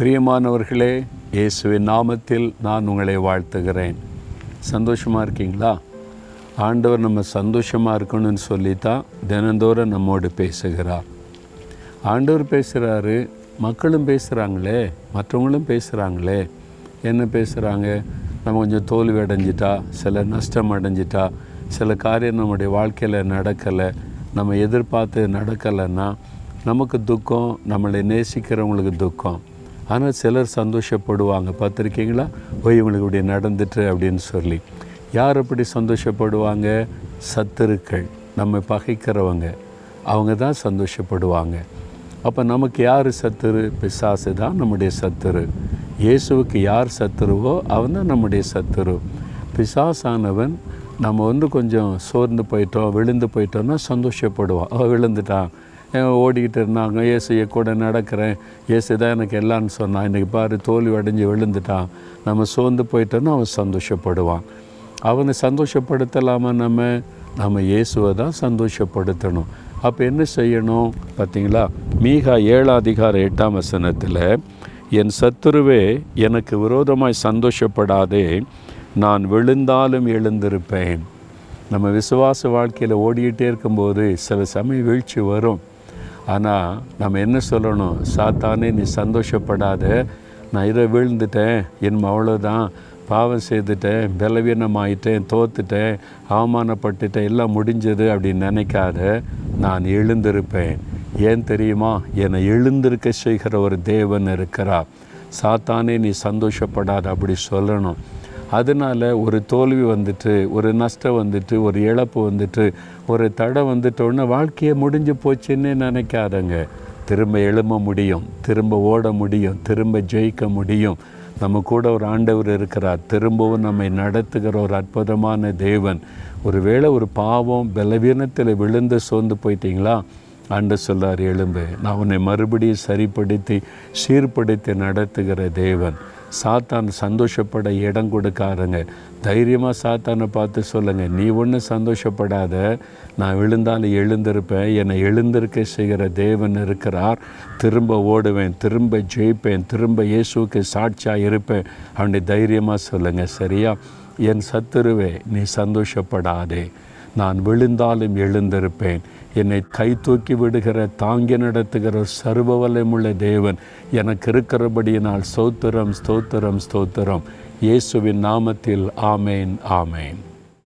பிரியமானவர்களே இயேசுவின் நாமத்தில் நான் உங்களை வாழ்த்துகிறேன். சந்தோஷமாக இருக்கீங்களா? ஆண்டவர் நம்ம சந்தோஷமாக இருக்கணும்னு சொல்லி தான் தினந்தோறும் நம்மோடு பேசுகிறார். ஆண்டவர் பேசுகிறாரு மக்களும் பேசுகிறாங்களே மற்றவங்களும் பேசுகிறாங்களே என்ன பேசுகிறாங்க நம்ம கொஞ்சம் தோல்வி அடைஞ்சிட்டா சில நஷ்டம் அடைஞ்சிட்டா சில காரியம் நம்முடைய வாழ்க்கையில் நடக்கலை நம்ம எதிர்பார்த்து நடக்கலைன்னா நமக்கு துக்கம் நம்மளை நேசிக்கிறவங்களுக்கு துக்கம். ஆனால் சிலர் சந்தோஷப்படுவாங்க. பார்த்துருக்கீங்களா? ஓய் இவங்களுக்கு இப்படி நடந்துட்டு அப்படின்னு சொல்லி. யார் அப்படி சந்தோஷப்படுவாங்க? சத்துருக்கள். நம்ம பகைக்கிறவங்க. அவங்க தான் சந்தோஷப்படுவாங்க. அப்போ நமக்கு யார் சத்துரு? பிசாசு தான் நம்முடைய சத்துரு. இயேசுவுக்கு யார் சத்துருவோ அவன் தான் நம்முடைய சத்துரு. பிசாசானவன் நம்ம வந்து கொஞ்சம் சோர்ந்து போயிட்டோம் விழுந்து போயிட்டோம்னா சந்தோஷப்படுவான். விழுந்துட்டான். ஓடிக்கிட்டு இருந்தாங்க? இயேசையை கூட நடக்கிறேன். இயேசு தான் எனக்கு எல்லாம்னு சொன்னான். இன்றைக்கி பாரு தோல்வி அடைஞ்சு விழுந்துட்டான். நம்ம சோர்ந்து போயிட்டோன்னா அவன் சந்தோஷப்படுவான். அவனை சந்தோஷப்படுத்தலாமா நம்ம நம்ம இயேசுவை தான் சந்தோஷப்படுத்தணும். அப்போ என்ன செய்யணும்? பார்த்தீங்களா மீகா ஏழாதிகார எட்டாம் வசனத்தில் என் சத்துருவே எனக்கு விரோதமாய் சந்தோஷப்படாதே. நான் விழுந்தாலும் எழுந்திருப்பேன். நம்ம விசுவாச வாழ்க்கையில் ஓடிக்கிட்டே இருக்கும்போது சில சமயம் வீழ்ச்சி வரும். ஆனால் நம்ம என்ன சொல்லணும்? சாத்தானே நீ சந்தோஷப்படாத. நான் இதை விழுந்துட்டேன். என் அவ்வளோதான் பாவம் செய்துட்டேன். பலவீனமாயிட்டேன். தோத்துட்டேன். அவமானப்பட்டுட்டேன். எல்லாம் முடிஞ்சது அப்படின்னு நினைக்காத. நான் எழுந்திருப்பேன். ஏன் தெரியுமா? என்னை எழுந்திருக்க செய்கிற ஒரு தேவன் இருக்கிறா சாத்தானே நீ சந்தோஷப்படாத அப்படி சொல்லணும். அதனால் ஒரு தோல்வி வந்துட்டு ஒரு நஷ்டம் வந்துட்டு ஒரு இழப்பு வந்துட்டு ஒரு தடை வந்துட்டோன்னே வாழ்க்கையை முடிஞ்சு போச்சுன்னு நினைக்காதங்க. திரும்ப எழும்ப முடியும் திரும்ப ஓட முடியும் திரும்ப ஜெயிக்க முடியும். நம்ம கூட ஒரு ஆண்டவர் இருக்கிறார். திரும்பவும் நம்மை நடத்துகிற ஒரு அற்புதமான தேவன். ஒருவேளை ஒரு பாவம் பலவீனத்தில் விழுந்து சோர்ந்து போயிட்டீங்களா? ஆண்டு சொல்லார் எழும்பு நான் உன்னை மறுபடியும் சரிப்படுத்தி சீர்படுத்தி நடத்துகிற தேவன். சாத்தான் சந்தோஷப்பட இடம் கொடுக்காருங்க. தைரியமாக சாத்தானை பார்த்து சொல்லுங்கள் நீ ஒன்றும் சந்தோஷப்படாத. நான் விழுந்தாலும் எழுந்திருப்பேன். என்னை எழுந்திருக்க செய்கிற தேவன் இருக்கிறார். திரும்ப ஓடுவேன் திரும்ப ஜெயிப்பேன் திரும்ப இயேசுக்கு சாட்சியாக இருப்பேன். அவனை தைரியமாக சொல்லுங்கள் சரியா? என் சத்துருவே நீ சந்தோஷப்படாதே. நான் விழுந்தாலும் எழுந்திருப்பேன். என்னை கை தூக்கி விடுகிற தாங்கி நடத்துகிற சர்வவலமுள்ள தேவன் எனக்கு இருக்கிறபடியினால் ஸ்தோத்திரம் ஸ்தோத்திரம் ஸ்தோத்திரம். இயேசுவின் நாமத்தில் ஆமேன் ஆமேன்.